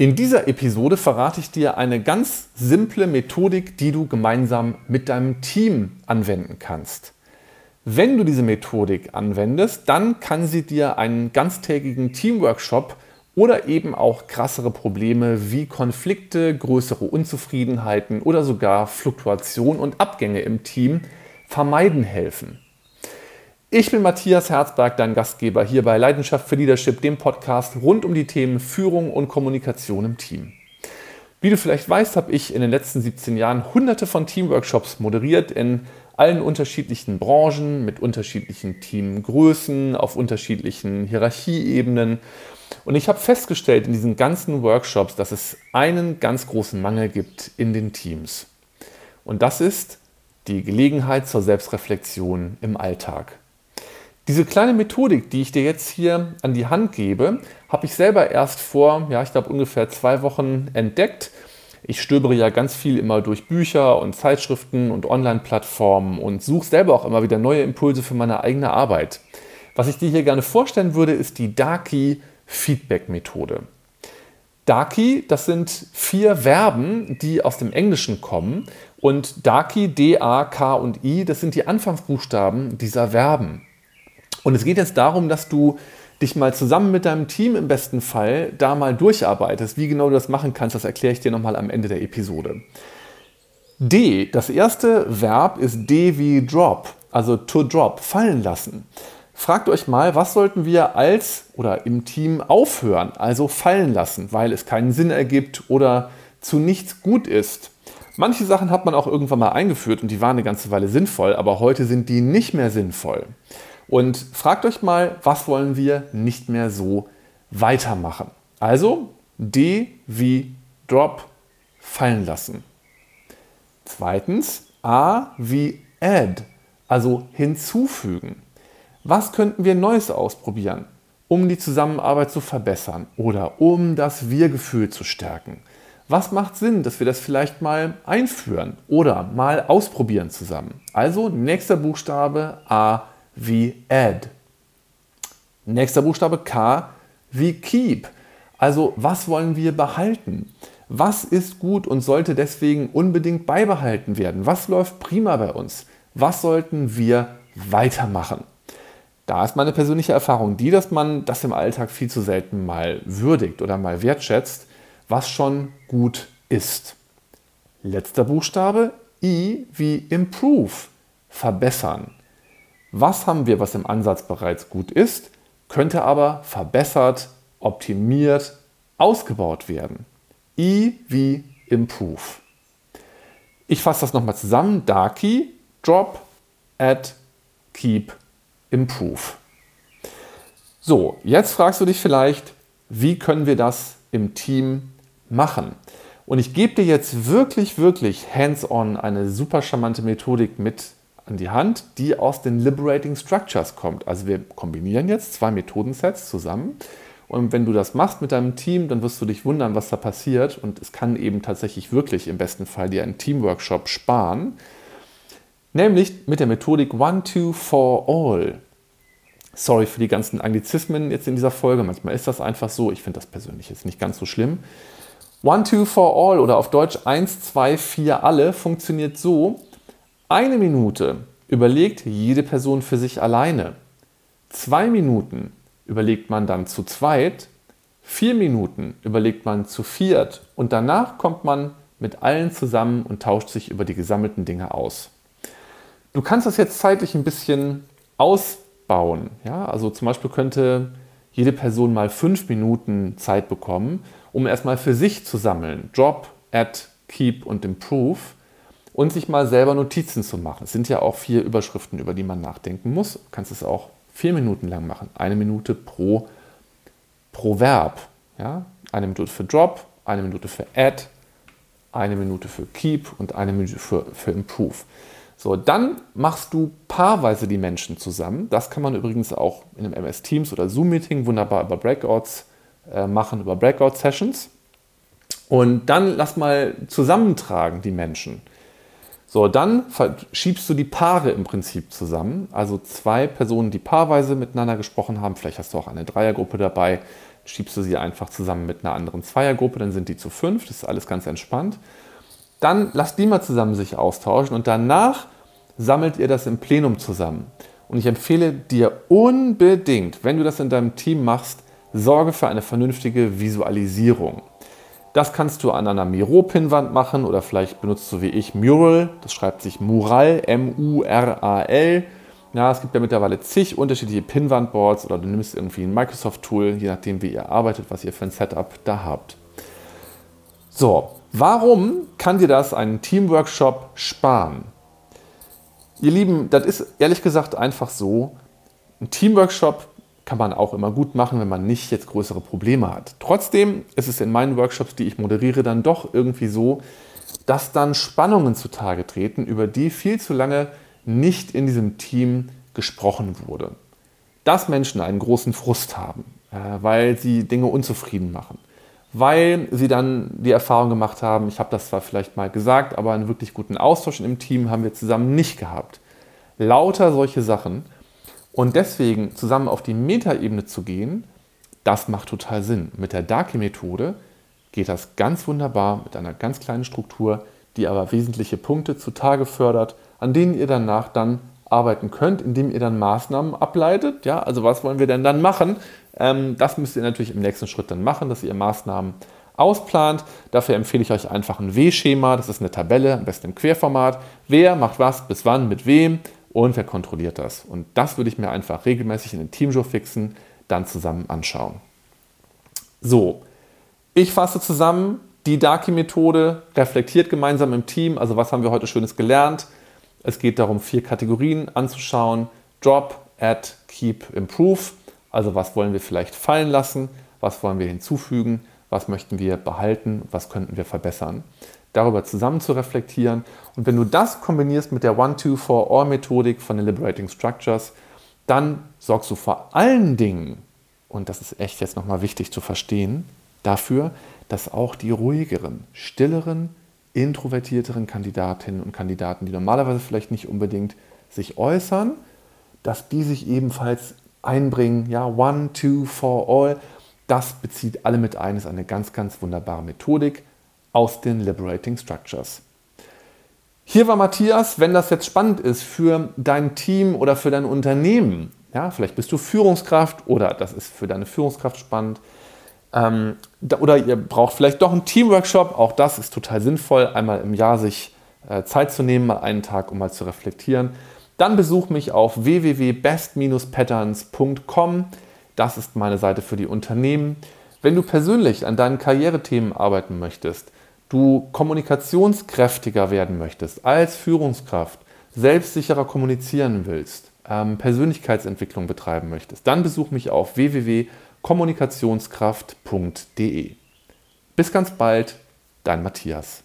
In dieser Episode verrate ich dir eine ganz simple Methodik, die du gemeinsam mit deinem Team anwenden kannst. Wenn du diese Methodik anwendest, dann kann sie dir einen ganztägigen Teamworkshop oder eben auch krassere Probleme wie Konflikte, größere Unzufriedenheiten oder sogar Fluktuation und Abgänge im Team vermeiden helfen. Ich bin Matthias Herzberg, dein Gastgeber hier bei Leidenschaft für Leadership, dem Podcast rund um die Themen Führung und Kommunikation im Team. Wie du vielleicht weißt, habe ich in den letzten 17 Jahren hunderte von Teamworkshops moderiert in allen unterschiedlichen Branchen, mit unterschiedlichen Teamgrößen, auf unterschiedlichen Hierarchieebenen. Und ich habe festgestellt in diesen ganzen Workshops, dass es einen ganz großen Mangel gibt in den Teams. Und das ist die Gelegenheit zur Selbstreflexion im Alltag. Diese kleine Methodik, die ich dir jetzt hier an die Hand gebe, habe ich selber erst vor, ja, ich glaube ungefähr zwei Wochen entdeckt. Ich stöbere ja ganz viel immer durch Bücher und Zeitschriften und Online-Plattformen und suche selber auch immer wieder neue Impulse für meine eigene Arbeit. Was ich dir hier gerne vorstellen würde, ist die Daki Feedback Methode. Daki, das sind vier Verben, die aus dem Englischen kommen. Und Daki, D, A, K und I, das sind die Anfangsbuchstaben dieser Verben. Und es geht jetzt darum, dass du dich mal zusammen mit deinem Team im besten Fall da mal durcharbeitest. Wie genau du das machen kannst, das erkläre ich dir nochmal am Ende der Episode. D, das erste Verb ist D wie drop, also to drop, fallen lassen. Fragt euch mal, was sollten wir als oder im Team aufhören, also fallen lassen, weil es keinen Sinn ergibt oder zu nichts gut ist. Manche Sachen hat man auch irgendwann mal eingeführt und die waren eine ganze Weile sinnvoll, aber heute sind die nicht mehr sinnvoll. Und fragt euch mal, was wollen wir nicht mehr so weitermachen? Also D wie Drop fallen lassen. Zweitens A wie Add, also hinzufügen. Was könnten wir Neues ausprobieren, um die Zusammenarbeit zu verbessern oder um das Wir-Gefühl zu stärken? Was macht Sinn, dass wir das vielleicht mal einführen oder mal ausprobieren zusammen? Also nächster Buchstabe A wie add. Nächster Buchstabe K wie keep. Also was wollen wir behalten? Was ist gut und sollte deswegen unbedingt beibehalten werden? Was läuft prima bei uns? Was sollten wir weitermachen? Da ist meine persönliche Erfahrung die, dass man das im Alltag viel zu selten mal würdigt oder mal wertschätzt, was schon gut ist. Letzter Buchstabe I wie improve, verbessern. Was haben wir, was im Ansatz bereits gut ist, könnte aber verbessert, optimiert, ausgebaut werden. I wie Improve. Ich fasse das nochmal zusammen. Darkey, Drop, Add, Keep, Improve. So, jetzt fragst du dich vielleicht, wie können wir das im Team machen? Und ich gebe dir jetzt wirklich, wirklich hands-on eine super charmante Methodik mit an die Hand, die aus den Liberating Structures kommt. Also wir kombinieren jetzt zwei Methodensets zusammen. Und wenn du das machst mit deinem Team, dann wirst du dich wundern, was da passiert. Und es kann eben tatsächlich wirklich im besten Fall dir einen Teamworkshop sparen. Nämlich mit der Methodik One, Two, For All. Sorry für die ganzen Anglizismen jetzt in dieser Folge. Manchmal ist das einfach so. Ich finde das persönlich jetzt nicht ganz so schlimm. One, Two, For All oder auf Deutsch 1, 2, 4, alle funktioniert so, eine Minute überlegt jede Person für sich alleine. Zwei Minuten überlegt man dann zu zweit. Vier Minuten überlegt man zu viert. Und danach kommt man mit allen zusammen und tauscht sich über die gesammelten Dinge aus. Du kannst das jetzt zeitlich ein bisschen ausbauen. Ja? Also zum Beispiel könnte jede Person mal fünf Minuten Zeit bekommen, um erstmal für sich zu sammeln. Drop, Add, Keep und Improve und sich mal selber Notizen zu machen. Es sind ja auch vier Überschriften, über die man nachdenken muss. Du kannst es auch vier Minuten lang machen. Eine Minute pro, pro Verb. Ja? Eine Minute für Drop, eine Minute für Add, eine Minute für Keep und eine Minute für, für Improve. So, dann machst du paarweise die Menschen zusammen. Das kann man übrigens auch in einem MS Teams oder Zoom-Meeting wunderbar über Breakouts äh, machen, über Breakout-Sessions. Und dann lass mal zusammentragen die Menschen. So, dann schiebst du die Paare im Prinzip zusammen. Also zwei Personen, die paarweise miteinander gesprochen haben. Vielleicht hast du auch eine Dreiergruppe dabei. schiebst du sie einfach zusammen mit einer anderen Zweiergruppe, dann sind die zu fünf, das ist alles ganz entspannt. Dann lass die mal zusammen sich austauschen und danach sammelt ihr das im Plenum zusammen. Und ich empfehle dir unbedingt, wenn du das in deinem Team machst, sorge für eine vernünftige Visualisierung. Das kannst du an einer Miro-Pinnwand machen oder vielleicht benutzt du wie ich Mural. Das schreibt sich Mural, M-U-R-A-L. Ja, es gibt ja mittlerweile zig unterschiedliche Pinwandboards oder du nimmst irgendwie ein Microsoft-Tool, je nachdem, wie ihr arbeitet, was ihr für ein Setup da habt. So, warum kann dir das einen Teamworkshop sparen? Ihr Lieben, das ist ehrlich gesagt einfach so. Ein Teamworkshop kann man auch immer gut machen, wenn man nicht jetzt größere Probleme hat. Trotzdem ist es in meinen Workshops, die ich moderiere, dann doch irgendwie so, dass dann Spannungen zutage treten, über die viel zu lange nicht in diesem Team gesprochen wurde. Dass Menschen einen großen Frust haben, äh, weil sie Dinge unzufrieden machen, weil sie dann die Erfahrung gemacht haben, ich habe das zwar vielleicht mal gesagt, aber einen wirklich guten Austausch im Team haben wir zusammen nicht gehabt. Lauter solche Sachen. Und deswegen zusammen auf die Metaebene zu gehen, das macht total Sinn. Mit der Darky-Methode geht das ganz wunderbar mit einer ganz kleinen Struktur, die aber wesentliche Punkte zutage fördert an denen ihr danach dann arbeiten könnt, indem ihr dann Maßnahmen ableitet. Ja, also was wollen wir denn dann machen? Ähm, das müsst ihr natürlich im nächsten Schritt dann machen, dass ihr Maßnahmen ausplant. Dafür empfehle ich euch einfach ein W-Schema. Das ist eine Tabelle, am besten im Querformat. Wer macht was, bis wann, mit wem und wer kontrolliert das. Und das würde ich mir einfach regelmäßig in den Teamshow fixen, dann zusammen anschauen. So, ich fasse zusammen. Die Darky-Methode reflektiert gemeinsam im Team. Also was haben wir heute Schönes gelernt? Es geht darum, vier Kategorien anzuschauen. Drop, Add, Keep, Improve. Also was wollen wir vielleicht fallen lassen, was wollen wir hinzufügen, was möchten wir behalten, was könnten wir verbessern. Darüber zusammen zu reflektieren. Und wenn du das kombinierst mit der One-Two-For-All-Methodik von den Liberating Structures, dann sorgst du vor allen Dingen, und das ist echt jetzt nochmal wichtig zu verstehen, dafür, dass auch die ruhigeren, stilleren, introvertierteren Kandidatinnen und Kandidaten, die normalerweise vielleicht nicht unbedingt sich äußern, dass die sich ebenfalls einbringen. Ja, one, two, for all. Das bezieht alle mit ein, ist eine ganz, ganz wunderbare Methodik aus den Liberating Structures. Hier war Matthias, wenn das jetzt spannend ist für dein Team oder für dein Unternehmen, ja, vielleicht bist du Führungskraft oder das ist für deine Führungskraft spannend, ähm, oder ihr braucht vielleicht doch einen Teamworkshop. Auch das ist total sinnvoll, einmal im Jahr sich äh, Zeit zu nehmen, mal einen Tag, um mal zu reflektieren. Dann besuch mich auf www.best-patterns.com. Das ist meine Seite für die Unternehmen. Wenn du persönlich an deinen Karrierethemen arbeiten möchtest, du kommunikationskräftiger werden möchtest als Führungskraft, selbstsicherer kommunizieren willst, ähm, Persönlichkeitsentwicklung betreiben möchtest, dann besuch mich auf www.best-patterns.com kommunikationskraft.de. Bis ganz bald, dein Matthias.